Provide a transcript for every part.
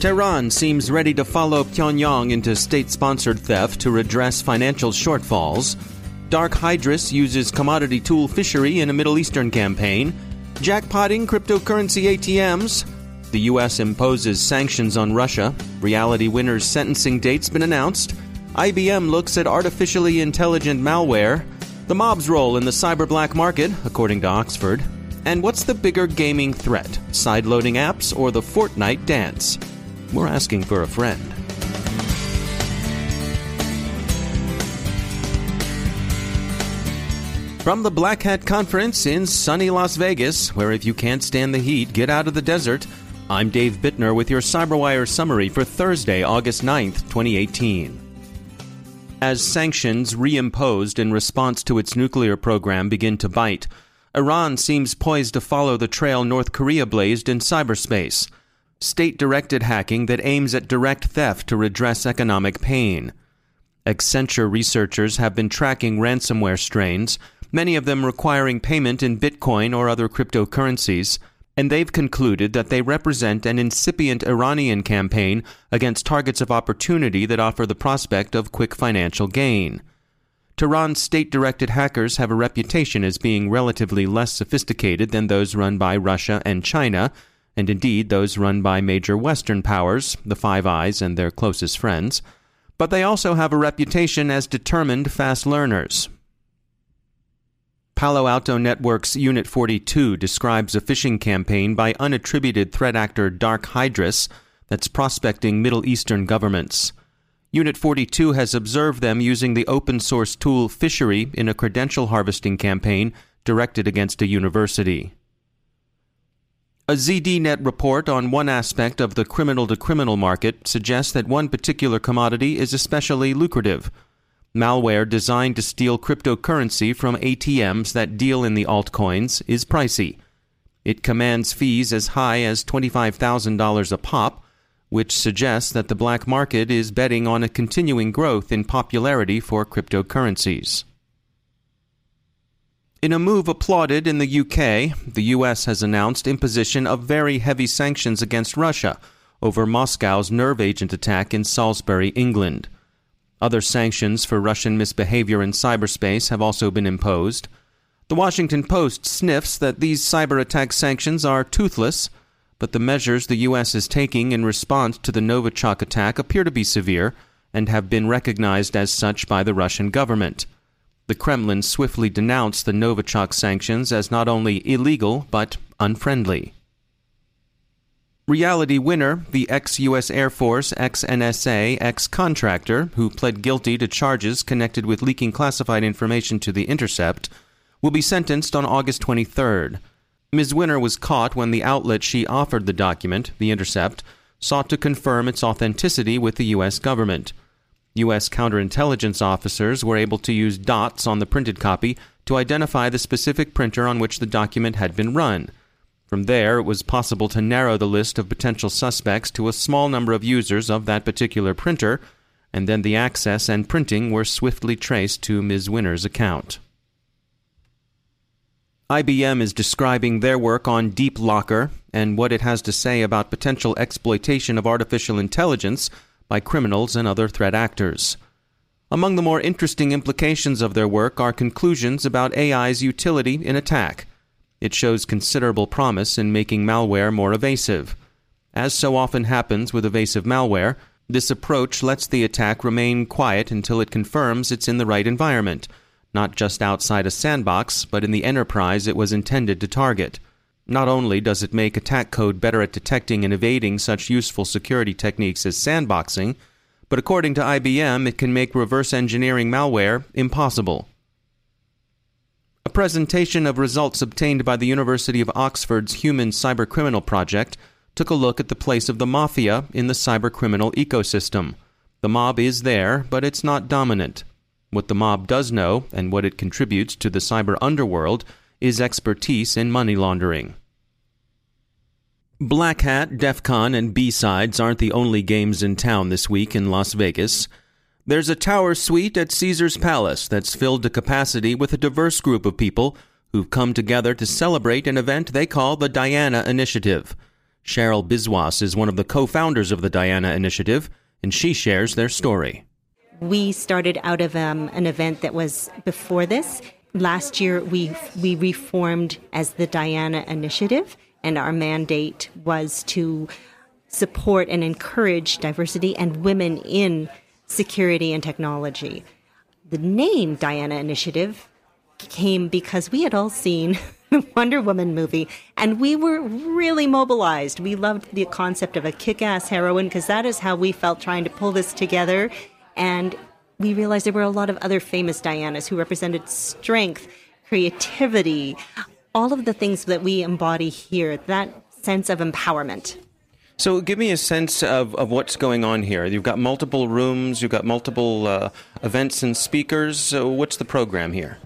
Tehran seems ready to follow Pyongyang into state sponsored theft to redress financial shortfalls. Dark Hydrus uses commodity tool Phishery in a Middle Eastern campaign. Jackpotting cryptocurrency ATMs. The U.S. imposes sanctions on Russia. Reality Winner's sentencing date's been announced. IBM looks at artificially intelligent malware. The mob's role in the cyber black market, according to Oxford. And what's the bigger gaming threat, sideloading apps or the Fortnite dance? We're asking for a friend. From the Black Hat Conference in sunny Las Vegas, where if you can't stand the heat, get out of the desert, I'm Dave Bittner with your CyberWire summary for Thursday, August 9th, 2018. As sanctions reimposed in response to its nuclear program begin to bite, Iran seems poised to follow the trail North Korea blazed in cyberspace state directed hacking that aims at direct theft to redress economic pain. Accenture researchers have been tracking ransomware strains, many of them requiring payment in Bitcoin or other cryptocurrencies, and they've concluded that they represent an incipient Iranian campaign against targets of opportunity that offer the prospect of quick financial gain. Tehran's state directed hackers have a reputation as being relatively less sophisticated than those run by Russia and China, and indeed those run by major Western powers, the Five Eyes and their closest friends, but they also have a reputation as determined fast learners. Palo Alto Network's Unit 42 describes a phishing campaign by unattributed threat actor Dark Hydrus that's prospecting Middle Eastern governments. Unit 42 has observed them using the open source tool Phishery in a credential harvesting campaign directed against a university. A ZDNet report on one aspect of the criminal to criminal market suggests that one particular commodity is especially lucrative. Malware designed to steal cryptocurrency from ATMs that deal in the altcoins is pricey. It commands fees as high as $25,000 a pop, which suggests that the black market is betting on a continuing growth in popularity for cryptocurrencies. In a move applauded in the UK, the US has announced imposition of very heavy sanctions against Russia over Moscow's nerve agent attack in Salisbury, England. Other sanctions for Russian misbehavior in cyberspace have also been imposed. The Washington Post sniffs that these cyber attack sanctions are toothless, but the measures the U.S. is taking in response to the Novichok attack appear to be severe and have been recognized as such by the Russian government. The Kremlin swiftly denounced the Novichok sanctions as not only illegal, but unfriendly. Reality winner, the ex U.S. Air Force, ex NSA, ex contractor, who pled guilty to charges connected with leaking classified information to The Intercept, will be sentenced on August 23rd. Ms. Winner was caught when the outlet she offered the document, The Intercept, sought to confirm its authenticity with the U.S. government. U.S. counterintelligence officers were able to use dots on the printed copy to identify the specific printer on which the document had been run. From there, it was possible to narrow the list of potential suspects to a small number of users of that particular printer, and then the access and printing were swiftly traced to Ms. Winner's account. IBM is describing their work on Deep Locker and what it has to say about potential exploitation of artificial intelligence by criminals and other threat actors. Among the more interesting implications of their work are conclusions about AI's utility in attack. It shows considerable promise in making malware more evasive. As so often happens with evasive malware, this approach lets the attack remain quiet until it confirms it's in the right environment, not just outside a sandbox, but in the enterprise it was intended to target. Not only does it make attack code better at detecting and evading such useful security techniques as sandboxing, but according to IBM, it can make reverse engineering malware impossible. A presentation of results obtained by the University of Oxford's Human Cybercriminal Project took a look at the place of the mafia in the cybercriminal ecosystem. The mob is there, but it's not dominant. What the mob does know, and what it contributes to the cyber underworld, is expertise in money laundering. Black Hat, DEF CON, and B-Sides aren't the only games in town this week in Las Vegas. There's a tower suite at Caesar's Palace that's filled to capacity with a diverse group of people who've come together to celebrate an event they call the Diana Initiative. Cheryl Biswas is one of the co founders of the Diana Initiative, and she shares their story. We started out of um, an event that was before this. Last year, we, we reformed as the Diana Initiative and our mandate was to support and encourage diversity and women in security and technology. The name Diana Initiative came because we had all seen the Wonder Woman movie and we were really mobilized. We loved the concept of a kick ass heroine because that is how we felt trying to pull this together. And we realized there were a lot of other famous Dianas who represented strength, creativity, all of the things that we embody here, that sense of empowerment. So, give me a sense of, of what's going on here. You've got multiple rooms, you've got multiple uh, events and speakers. So what's the program here?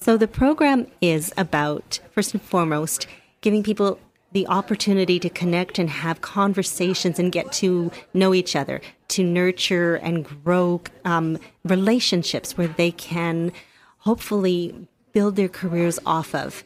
So, the program is about, first and foremost, giving people the opportunity to connect and have conversations and get to know each other, to nurture and grow um, relationships where they can hopefully build their careers off of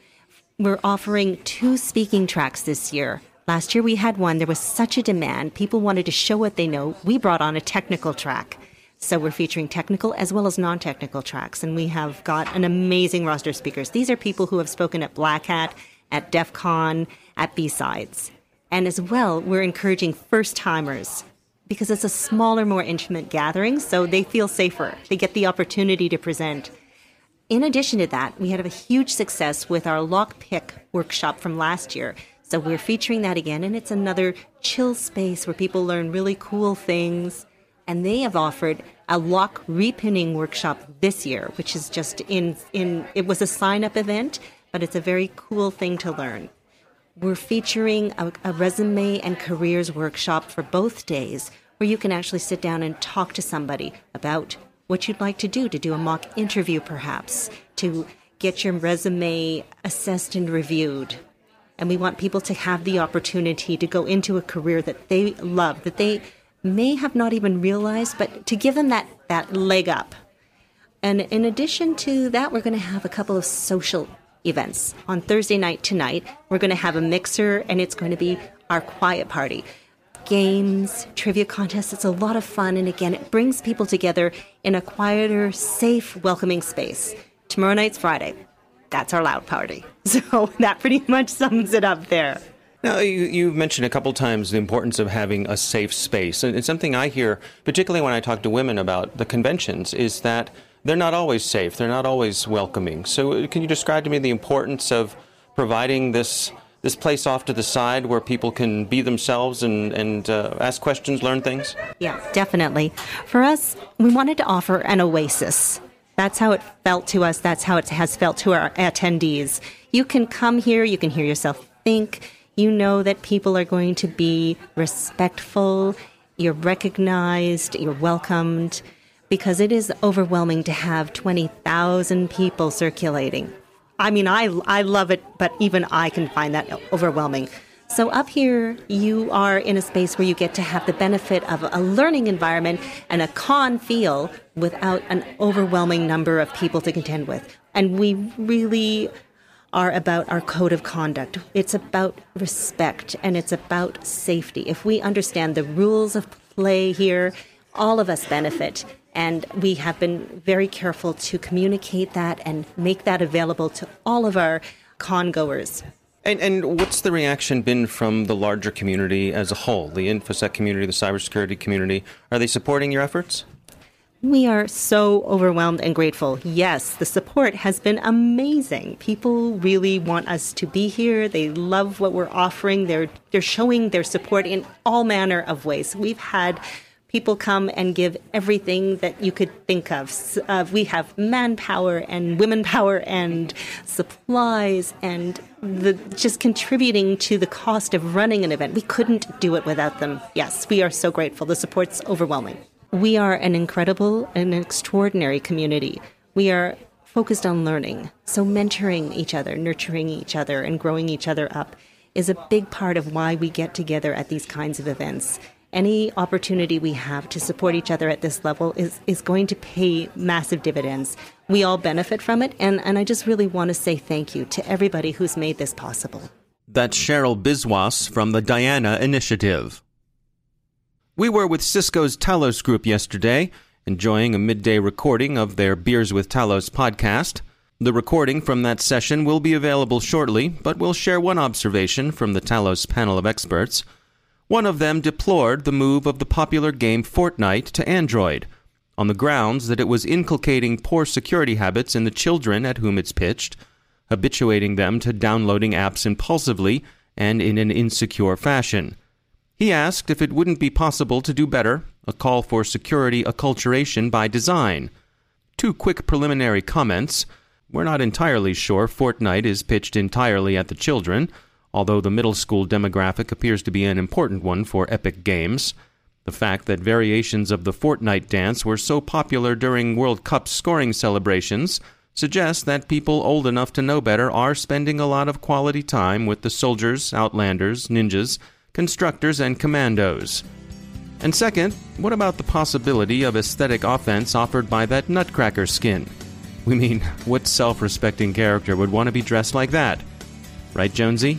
we're offering two speaking tracks this year. Last year we had one. There was such a demand. People wanted to show what they know. We brought on a technical track. So we're featuring technical as well as non-technical tracks. And we have got an amazing roster of speakers. These are people who have spoken at Black Hat, at DEF CON, at B-Sides. And as well, we're encouraging first timers because it's a smaller, more intimate gathering, so they feel safer. They get the opportunity to present. In addition to that, we had a huge success with our lockpick workshop from last year. So we're featuring that again, and it's another chill space where people learn really cool things. And they have offered a lock repinning workshop this year, which is just in in it was a sign up event, but it's a very cool thing to learn. We're featuring a, a resume and careers workshop for both days, where you can actually sit down and talk to somebody about what you'd like to do, to do a mock interview perhaps, to get your resume assessed and reviewed. And we want people to have the opportunity to go into a career that they love, that they may have not even realized, but to give them that, that leg up. And in addition to that, we're going to have a couple of social events. On Thursday night tonight, we're going to have a mixer, and it's going to be our quiet party games, trivia contests. It's a lot of fun. And again, it brings people together in a quieter, safe, welcoming space. Tomorrow night's Friday. That's our loud party. So that pretty much sums it up there. Now, you, you mentioned a couple times the importance of having a safe space. And it's something I hear, particularly when I talk to women about the conventions, is that they're not always safe. They're not always welcoming. So, can you describe to me the importance of providing this this place off to the side where people can be themselves and, and uh, ask questions, learn things? Yeah, definitely. For us, we wanted to offer an oasis. That's how it felt to us. That's how it has felt to our attendees. You can come here, you can hear yourself think. You know that people are going to be respectful, you're recognized, you're welcomed, because it is overwhelming to have 20,000 people circulating. I mean, I, I love it, but even I can find that overwhelming. So, up here, you are in a space where you get to have the benefit of a learning environment and a con feel without an overwhelming number of people to contend with. And we really are about our code of conduct. It's about respect and it's about safety. If we understand the rules of play here, all of us benefit. And we have been very careful to communicate that and make that available to all of our congoers. And, and what's the reaction been from the larger community as a whole, the InfoSec community, the cybersecurity community? Are they supporting your efforts? We are so overwhelmed and grateful. Yes, the support has been amazing. People really want us to be here. They love what we're offering. They're they're showing their support in all manner of ways. We've had people come and give everything that you could think of. Uh, we have manpower and women power and supplies and the, just contributing to the cost of running an event. We couldn't do it without them. Yes, we are so grateful. The support's overwhelming. We are an incredible and extraordinary community. We are focused on learning. So, mentoring each other, nurturing each other, and growing each other up is a big part of why we get together at these kinds of events. Any opportunity we have to support each other at this level is, is going to pay massive dividends. We all benefit from it, and, and I just really want to say thank you to everybody who's made this possible. That's Cheryl Biswas from the Diana Initiative. We were with Cisco's Talos Group yesterday, enjoying a midday recording of their Beers with Talos podcast. The recording from that session will be available shortly, but we'll share one observation from the Talos panel of experts. One of them deplored the move of the popular game Fortnite to Android, on the grounds that it was inculcating poor security habits in the children at whom it's pitched, habituating them to downloading apps impulsively and in an insecure fashion. He asked if it wouldn't be possible to do better, a call for security acculturation by design. Two quick preliminary comments. We're not entirely sure Fortnite is pitched entirely at the children, although the middle school demographic appears to be an important one for Epic Games. The fact that variations of the Fortnite dance were so popular during World Cup scoring celebrations suggests that people old enough to know better are spending a lot of quality time with the soldiers, outlanders, ninjas, constructors, and commandos. And second, what about the possibility of aesthetic offense offered by that nutcracker skin? We mean, what self respecting character would want to be dressed like that? Right, Jonesy?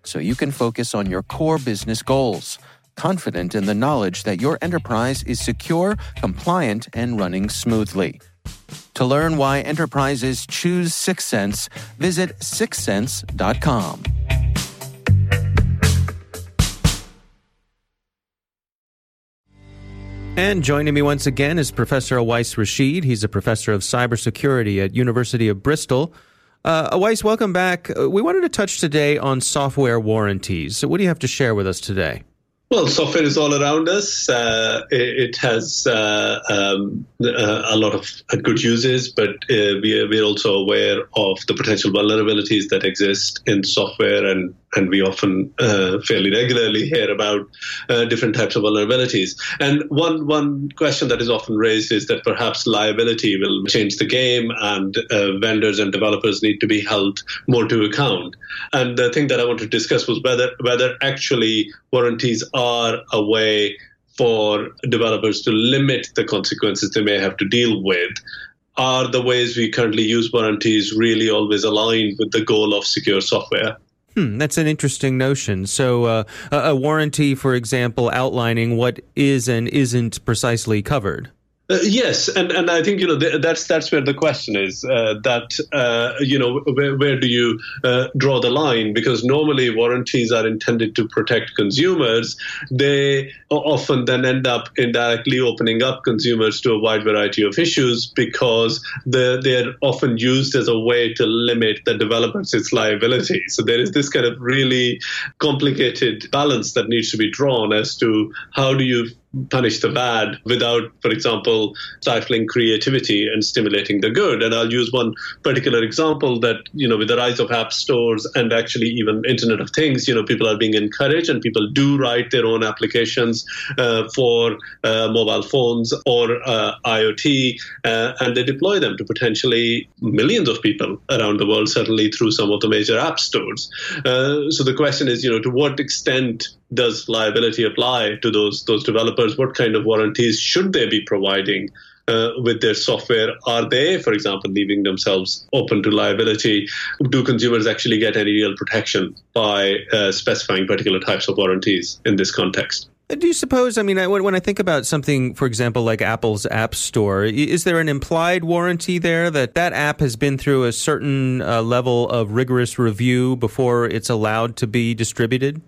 so you can focus on your core business goals. Confident in the knowledge that your enterprise is secure, compliant, and running smoothly. To learn why enterprises choose Syxsense, visit syxsense.com. And joining me once again is Professor Awais Rashid. He's a professor of cybersecurity at University of Bristol. Uh, Awais, welcome back. Uh, we wanted to touch today on software warranties. So, what do you have to share with us today? Well, software is all around us. Uh, it, it, has uh, um, uh, a lot of good uses, but uh, we are, we're also aware of the potential vulnerabilities that exist in software and and we often uh, fairly regularly hear about uh, different types of vulnerabilities. And one one question that is often raised is that perhaps liability will change the game, and uh, vendors and developers need to be held more to account. And the thing that I want to discuss was whether whether actually warranties are a way for developers to limit the consequences they may have to deal with are the ways we currently use warranties really always aligned with the goal of secure software? Hmm, that's an interesting notion. So, uh, a warranty, for example, outlining what is and isn't precisely covered. Uh, yes, and, and I think you know th- that's that's where the question is. Uh, that uh, you know where, where do you uh, draw the line? Because normally warranties are intended to protect consumers. They often then end up indirectly opening up consumers to a wide variety of issues because they're, often used as a way to limit the developer's its liability. So there is this kind of really complicated balance that needs to be drawn as to how do you punish the bad without, for example, stifling creativity and stimulating the good. And I'll use one particular example that, you know, with the rise of app stores and actually even Internet of Things, you know, people are being encouraged and people do write their own applications uh, for uh, mobile phones or uh, IoT, uh, and they deploy them to potentially millions of people around the world, certainly through some of the major app stores. Uh, so the question is, you know, to what extent does liability apply to those those developers? What kind of warranties should they be providing uh, with their software? Are they, for example, leaving themselves open to liability? Do consumers actually get any real protection by uh, specifying particular types of warranties in this context? Do you suppose? I mean, when I think about something, for example, like Apple's App Store, is there an implied warranty there that that app has been through a certain uh, level of rigorous review before it's allowed to be distributed?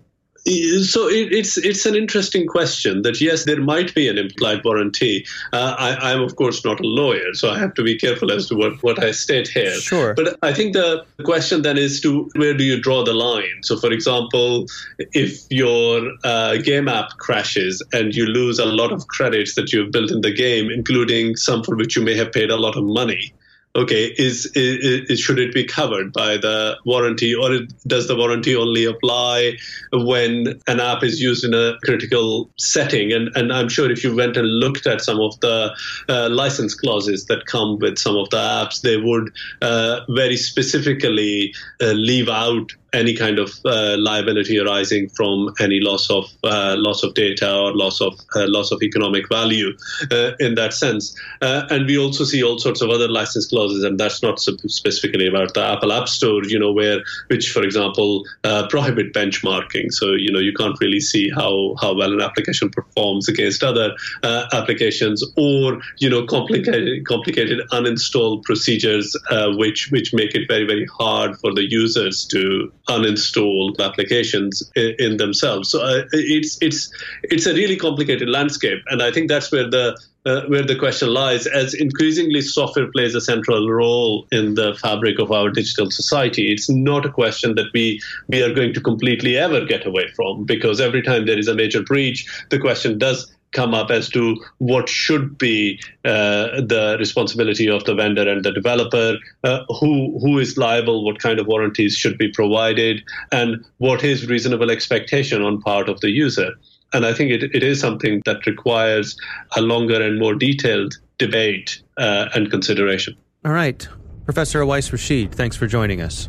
So it, it's it's an interesting question. That yes, there might be an implied warranty. Uh, I, am of course not a lawyer, so I have to be careful as to what, what I state here. Sure. But I think the question then is to where do you draw the line? So, for example, if your uh, game app crashes and you lose a lot of credits that you've built in the game, including some for which you may have paid a lot of money okay, is, is, is, should it be covered by the warranty, or does the warranty only apply when an app is used in a critical setting? And and I'm sure if you went and looked at some of the uh, license clauses that come with some of the apps, they would uh, very specifically uh, leave out any kind of uh, liability arising from any loss of uh, loss of data or loss of uh, loss of economic value uh, in that sense. Uh, and we also see all sorts of other license clauses, and that's not specifically about the Apple App Store, you know, where which, for example, uh, prohibit benchmarking. So you know you can't really see how how well an application performs against other applications, or you know complicated complicated uninstall procedures, which which make it very very hard for the users to uninstalled applications in, in themselves. So uh, it's it's it's a really complicated landscape, and I think that's where the uh, where the question lies. As increasingly software plays a central role in the fabric of our digital society, it's not a question that we we are going to completely ever get away from, because every time there is a major breach, the question does come up as to what should be uh, the responsibility of the vendor and the developer, uh, who who is liable, what kind of warranties should be provided, and what is reasonable expectation on part of the user. And I think it, it is something that requires a longer and more detailed debate uh, and consideration. All right. Professor Awais Rashid, thanks for joining us.